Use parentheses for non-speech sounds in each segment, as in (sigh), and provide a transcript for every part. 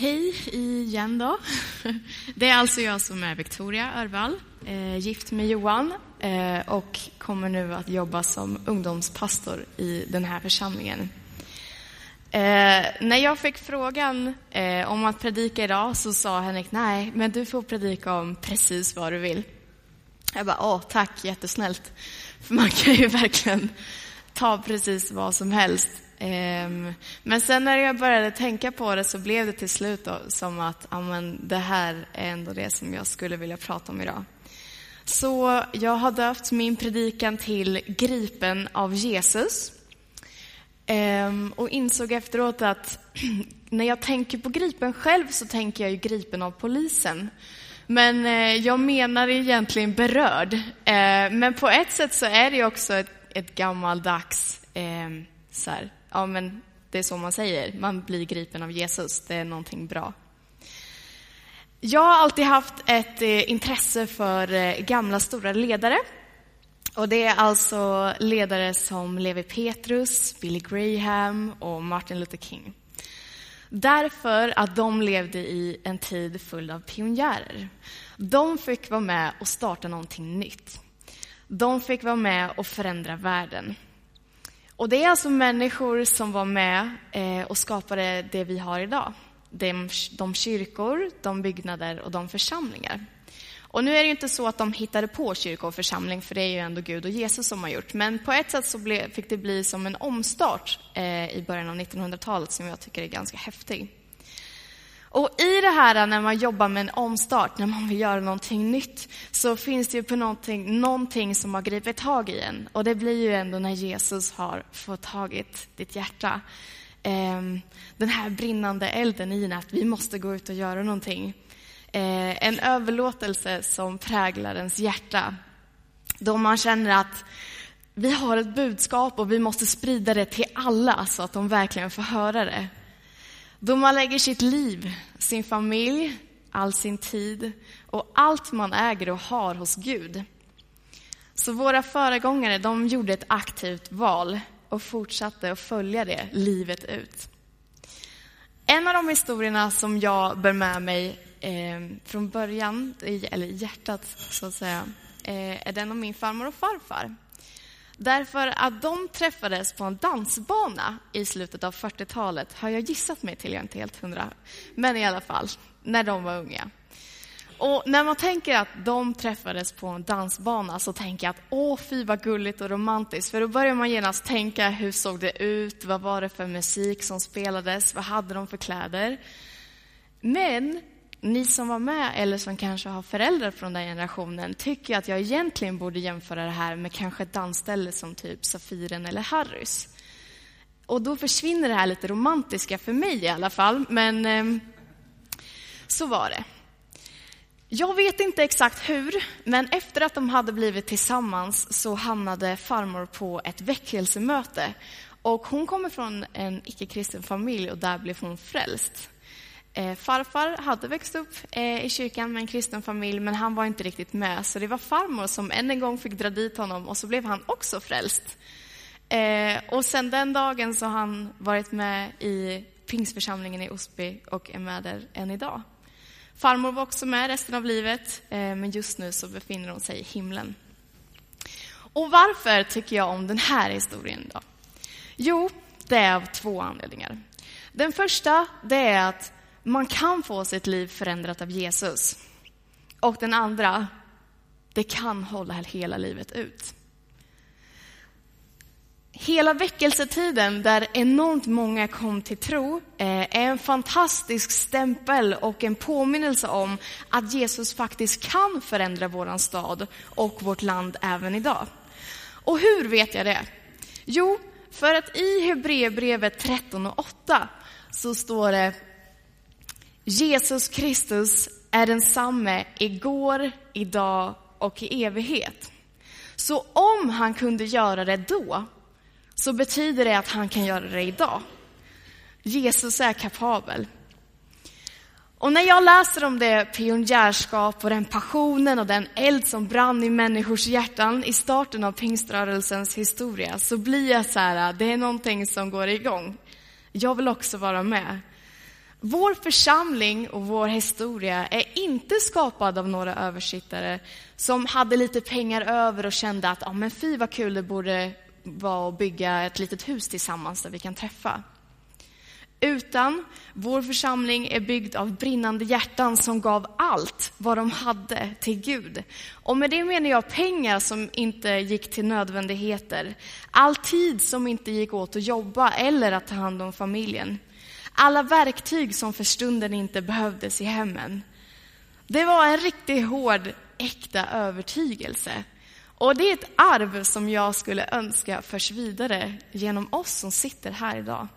Hej igen då. (laughs) Det är alltså jag som är Victoria Örvall, eh, gift med Johan eh, och kommer nu att jobba som ungdomspastor i den här församlingen. Eh, när jag fick frågan om att predika idag så sa Henrik, nej, men du får predika om precis vad du vill. Jag bara, åh, tack, jättesnällt. För man kan ju verkligen ta precis vad som helst. Um, men sen när jag började tänka på det så blev det till slut då, som att amen, det här är ändå det som jag skulle vilja prata om idag. Så jag har döpt min predikan till Gripen av Jesus. Um, och insåg efteråt att (clears throat) när jag tänker på gripen själv så tänker jag ju gripen av polisen. Men eh, jag menar egentligen berörd. Eh, men på ett sätt så är det också ett, ett gammaldags eh, så här, ja men det är så man säger, man blir gripen av Jesus, det är någonting bra. Jag har alltid haft ett eh, intresse för eh, gamla stora ledare. Och det är alltså ledare som Levi Petrus, Billy Graham och Martin Luther King. Därför att de levde i en tid full av pionjärer. De fick vara med och starta någonting nytt. De fick vara med och förändra världen. Och det är alltså människor som var med eh, och skapade det vi har idag. De, de kyrkor, de byggnader och de församlingar. Och nu är det ju inte så att de hittade på kyrka och församling, för det är ju ändå Gud och Jesus som har gjort. Men på ett sätt så ble, fick det bli som en omstart eh, i början av 1900-talet som jag tycker är ganska häftig. Och i det här när man jobbar med en omstart, när man vill göra någonting nytt, så finns det ju på någonting, någonting som har gripit tag i en. Och det blir ju ändå när Jesus har fått tagit ditt hjärta. Ehm, den här brinnande elden i en, att vi måste gå ut och göra någonting. Eh, en överlåtelse som präglar ens hjärta. Då man känner att vi har ett budskap och vi måste sprida det till alla så att de verkligen får höra det. Då man lägger sitt liv, sin familj, all sin tid och allt man äger och har hos Gud. Så våra föregångare, de gjorde ett aktivt val och fortsatte att följa det livet ut. En av de historierna som jag bär med mig eh, från början, eller hjärtat så att säga, eh, är den om min farmor och farfar. Därför att de träffades på en dansbana i slutet av 40-talet, har jag gissat mig till, jag är inte helt hundra. Men i alla fall, när de var unga. Och när man tänker att de träffades på en dansbana så tänker jag att åh, fy vad gulligt och romantiskt. För då börjar man genast tänka, hur såg det ut? Vad var det för musik som spelades? Vad hade de för kläder? Men ni som var med eller som kanske har föräldrar från den generationen tycker att jag egentligen borde jämföra det här med kanske ett dansställe som typ Safiren eller Harrys. Och då försvinner det här lite romantiska för mig i alla fall, men eh, så var det. Jag vet inte exakt hur, men efter att de hade blivit tillsammans så hamnade farmor på ett väckelsemöte. Och hon kommer från en icke-kristen familj och där blev hon frälst. Eh, farfar hade växt upp eh, i kyrkan med en kristen familj, men han var inte riktigt med. Så det var farmor som än en gång fick dra dit honom och så blev han också frälst. Eh, och sen den dagen så har han varit med i Pingsförsamlingen i Osby och är med där än idag. Farmor var också med resten av livet, eh, men just nu så befinner hon sig i himlen. Och varför tycker jag om den här historien då? Jo, det är av två anledningar. Den första, det är att man kan få sitt liv förändrat av Jesus. Och den andra, det kan hålla hela livet ut. Hela väckelsetiden, där enormt många kom till tro, eh, är en fantastisk stämpel och en påminnelse om att Jesus faktiskt kan förändra vår stad och vårt land även idag. Och hur vet jag det? Jo, för att i Hebreerbrevet 13 och 8 så står det Jesus Kristus är densamme igår, idag och i evighet. Så om han kunde göra det då, så betyder det att han kan göra det idag. Jesus är kapabel. Och när jag läser om det pionjärskap och den passionen och den eld som brann i människors hjärtan i starten av pingströrelsens historia så blir jag så här, äh, det är någonting som går igång. Jag vill också vara med. Vår församling och vår historia är inte skapad av några översittare som hade lite pengar över och kände att ah, men fy vad kul det borde vara att bygga ett litet hus tillsammans där vi kan träffa. Utan vår församling är byggd av brinnande hjärtan som gav allt vad de hade till Gud. Och med det menar jag pengar som inte gick till nödvändigheter. All tid som inte gick åt att jobba eller att ta hand om familjen. Alla verktyg som för stunden inte behövdes i hemmen. Det var en riktigt hård, äkta övertygelse. Och det är ett arv som jag skulle önska förs vidare genom oss som sitter här idag.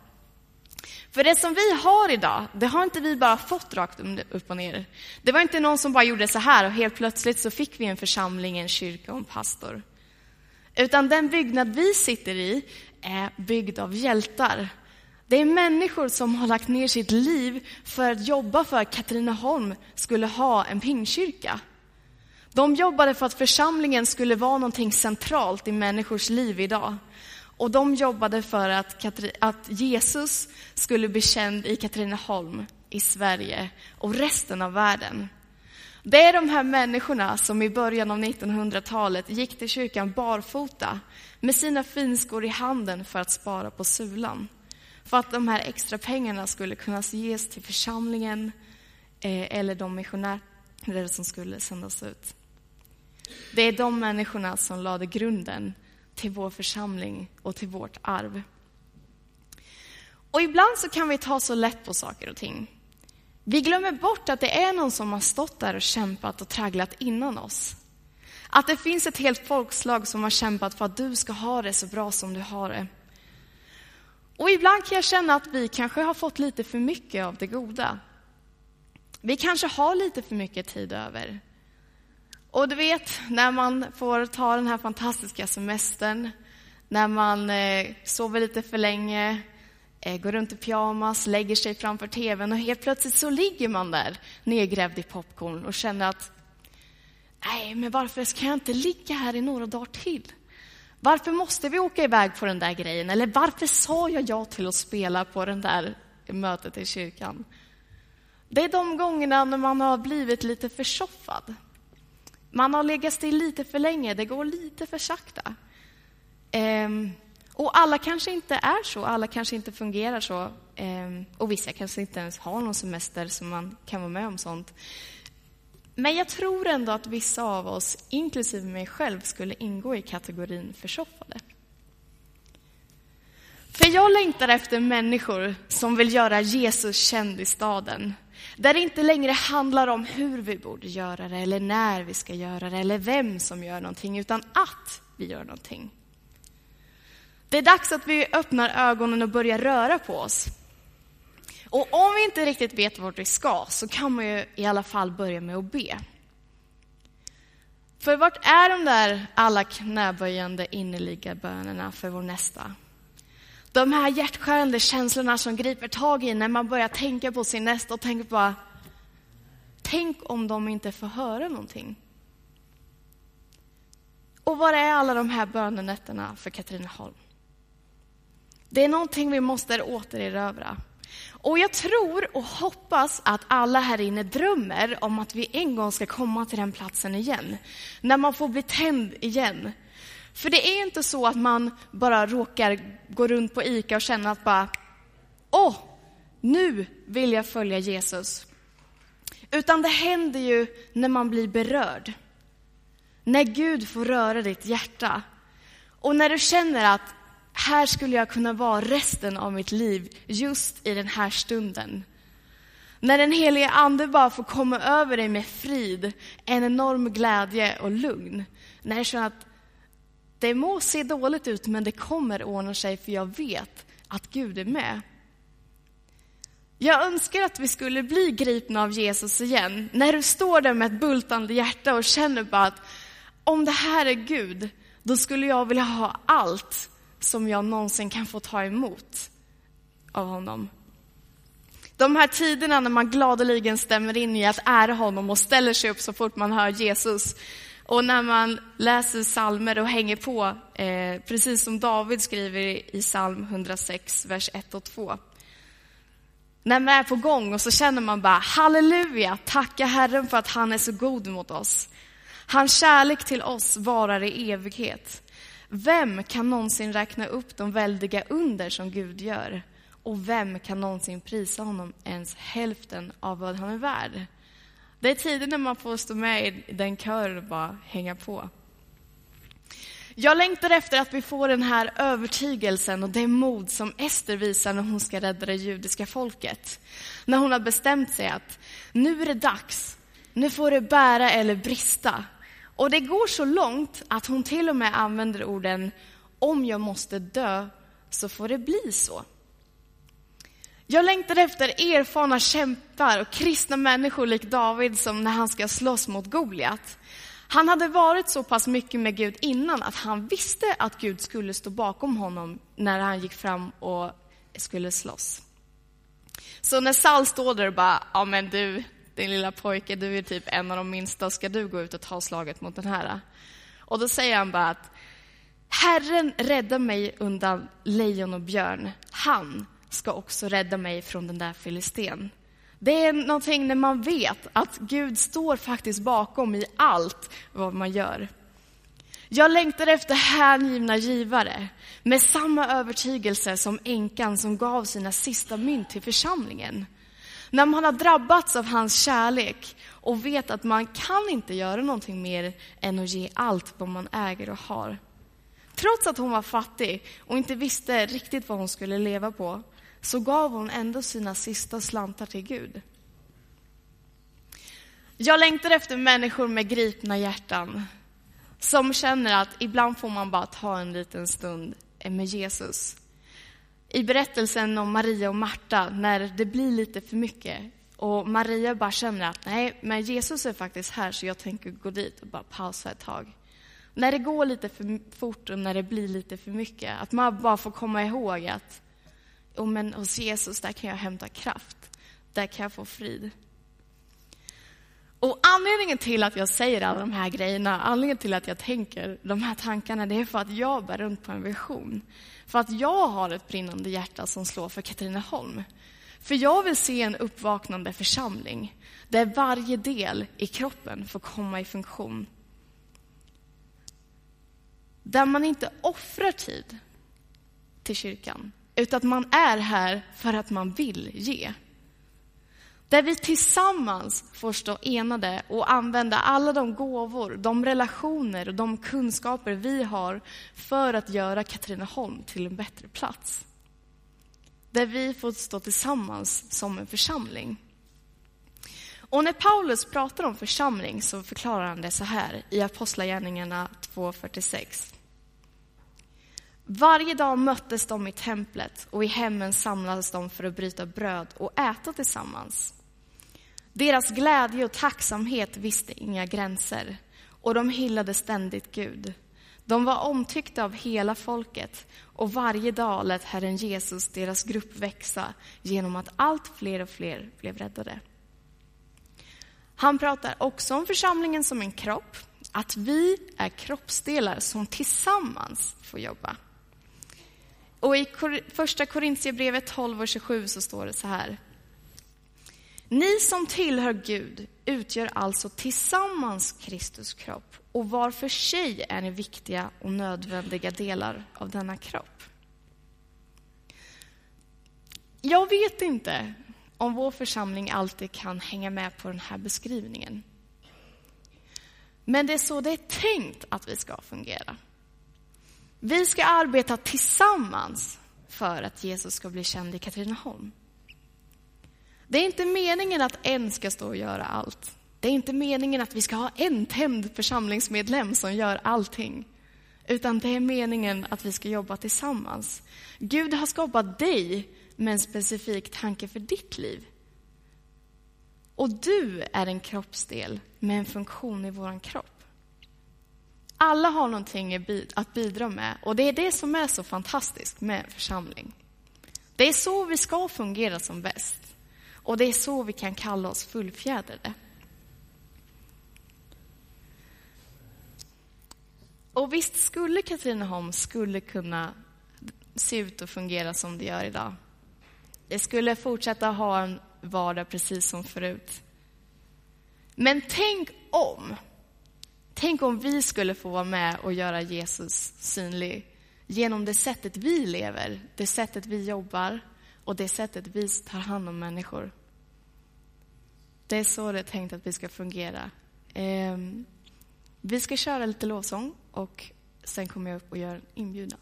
För det som vi har idag, det har inte vi bara fått rakt upp och ner. Det var inte någon som bara gjorde så här och helt plötsligt så fick vi en församling, en kyrka och en pastor. Utan den byggnad vi sitter i är byggd av hjältar. Det är människor som har lagt ner sitt liv för att jobba för att Katrineholm skulle ha en pingkyrka. De jobbade för att församlingen skulle vara någonting centralt i människors liv idag. Och de jobbade för att, att Jesus skulle bli känd i Katrineholm, i Sverige och resten av världen. Det är de här människorna som i början av 1900-talet gick till kyrkan barfota med sina finskor i handen för att spara på sulan. För att de här extra pengarna skulle kunna ges till församlingen eh, eller de missionärer som skulle sändas ut. Det är de människorna som lade grunden till vår församling och till vårt arv. Och ibland så kan vi ta så lätt på saker och ting. Vi glömmer bort att det är någon som har stått där och kämpat och tragglat innan oss. Att det finns ett helt folkslag som har kämpat för att du ska ha det så bra som du har det. Och ibland kan jag känna att vi kanske har fått lite för mycket av det goda. Vi kanske har lite för mycket tid över. Och du vet, när man får ta den här fantastiska semestern, när man eh, sover lite för länge, eh, går runt i pyjamas, lägger sig framför tvn och helt plötsligt så ligger man där nedgrävd i popcorn och känner att nej, men varför ska jag inte ligga här i några dagar till? Varför måste vi åka iväg på den där grejen? Eller varför sa jag ja till att spela på den där mötet i kyrkan? Det är de gångerna när man har blivit lite försoffad. Man har legat still lite för länge, det går lite för sakta. Ehm, och alla kanske inte är så, alla kanske inte fungerar så. Ehm, och vissa kanske inte ens har någon semester så man kan vara med om sånt. Men jag tror ändå att vissa av oss, inklusive mig själv, skulle ingå i kategorin försoffade. För jag längtar efter människor som vill göra Jesus känd i staden. Där det inte längre handlar om hur vi borde göra det, eller när vi ska göra det, eller vem som gör någonting, utan att vi gör någonting. Det är dags att vi öppnar ögonen och börjar röra på oss. Och om vi inte riktigt vet vart vi ska, så kan man ju i alla fall börja med att be. För vart är de där alla knäböjande innerliga bönerna för vår nästa? De här hjärtskärande känslorna som griper tag i när man börjar tänka på sin nästa och tänker bara, Tänk om de inte får höra någonting. Och var är alla de här bönenätterna för Katrineholm? Det är någonting vi måste återerövra. Och jag tror och hoppas att alla här inne drömmer om att vi en gång ska komma till den platsen igen. När man får bli tänd igen. För det är inte så att man bara råkar gå runt på ICA och känna att bara, åh, nu vill jag följa Jesus. Utan det händer ju när man blir berörd. När Gud får röra ditt hjärta. Och när du känner att här skulle jag kunna vara resten av mitt liv, just i den här stunden. När den helige Ande bara får komma över dig med frid, en enorm glädje och lugn. När du känner att det må se dåligt ut, men det kommer ordna sig för jag vet att Gud är med. Jag önskar att vi skulle bli gripna av Jesus igen. När du står där med ett bultande hjärta och känner bara att om det här är Gud, då skulle jag vilja ha allt som jag någonsin kan få ta emot av honom. De här tiderna när man gladeligen stämmer in i att ära honom och ställer sig upp så fort man hör Jesus, och när man läser salmer och hänger på, eh, precis som David skriver i psalm 106, vers 1 och 2. när man är på gång och så känner man bara halleluja, tacka Herren för att han är så god mot oss. Hans kärlek till oss varar i evighet. Vem kan någonsin räkna upp de väldiga under som Gud gör? Och vem kan någonsin prisa honom ens hälften av vad han är värd? Det är tider när man får stå med i den kören och bara hänga på. Jag längtar efter att vi får den här övertygelsen och det mod som Ester visar när hon ska rädda det judiska folket. När hon har bestämt sig att nu är det dags, nu får det bära eller brista. Och det går så långt att hon till och med använder orden om jag måste dö så får det bli så. Jag längtar efter erfarna kämpar och kristna människor lik David som när han ska slåss mot Goliat. Han hade varit så pass mycket med Gud innan att han visste att Gud skulle stå bakom honom när han gick fram och skulle slåss. Så när Saul står där och bara, ja men du, din lilla pojke, du är typ en av de minsta, ska du gå ut och ta slaget mot den här? Och då säger han bara att Herren räddar mig undan lejon och björn. Han ska också rädda mig från den där filisten. Det är någonting när man vet att Gud står faktiskt bakom i allt vad man gör. Jag längtar efter hängivna givare med samma övertygelse som änkan som gav sina sista mynt till församlingen. När man har drabbats av hans kärlek och vet att man kan inte göra någonting mer än att ge allt vad man äger och har. Trots att hon var fattig och inte visste riktigt vad hon skulle leva på så gav hon ändå sina sista slantar till Gud. Jag längtar efter människor med gripna hjärtan som känner att ibland får man bara ta en liten stund med Jesus. I berättelsen om Maria och Marta, när det blir lite för mycket och Maria bara känner att nej, men Jesus är faktiskt här så jag tänker gå dit och bara pausa ett tag. När det går lite för fort och när det blir lite för mycket, att man bara får komma ihåg att oh, men hos Jesus, där kan jag hämta kraft. Där kan jag få frid. Och anledningen till att jag säger alla de här grejerna, anledningen till att jag tänker de här tankarna, det är för att jag bär runt på en vision. För att jag har ett brinnande hjärta som slår för Katrineholm. För jag vill se en uppvaknande församling där varje del i kroppen får komma i funktion. Där man inte offrar tid till kyrkan, utan att man är här för att man vill ge. Där vi tillsammans får stå enade och använda alla de gåvor, de relationer och de kunskaper vi har för att göra Katrineholm till en bättre plats. Där vi får stå tillsammans som en församling. Och när Paulus pratar om församling så förklarar han det så här i Apostlagärningarna 2.46. Varje dag möttes de i templet och i hemmen samlades de för att bryta bröd och äta tillsammans. Deras glädje och tacksamhet visste inga gränser och de hyllade ständigt Gud. De var omtyckta av hela folket och varje dag lät Herren Jesus deras grupp växa genom att allt fler och fler blev räddade. Han pratar också om församlingen som en kropp, att vi är kroppsdelar som tillsammans får jobba. Och i första Korintierbrevet 12 och 27 så står det så här. Ni som tillhör Gud utgör alltså tillsammans Kristus kropp och var för sig är ni viktiga och nödvändiga delar av denna kropp. Jag vet inte om vår församling alltid kan hänga med på den här beskrivningen. Men det är så det är tänkt att vi ska fungera. Vi ska arbeta tillsammans för att Jesus ska bli känd i Katrineholm. Det är inte meningen att en ska stå och göra allt. Det är inte meningen att vi ska ha en tänd församlingsmedlem som gör allting. Utan det är meningen att vi ska jobba tillsammans. Gud har skapat dig med en specifik tanke för ditt liv. Och du är en kroppsdel med en funktion i vår kropp. Alla har någonting att bidra med och det är det som är så fantastiskt med en församling. Det är så vi ska fungera som bäst. Och det är så vi kan kalla oss fullfjädrade. Och visst skulle Katrineholm skulle kunna se ut och fungera som det gör idag. Det skulle fortsätta ha en vardag precis som förut. Men tänk om, tänk om vi skulle få vara med och göra Jesus synlig genom det sättet vi lever, det sättet vi jobbar och det sättet vi tar hand om människor. Det är så det är tänkt att vi ska fungera. Ehm, vi ska köra lite lovsång och sen kommer jag upp och gör en inbjudan.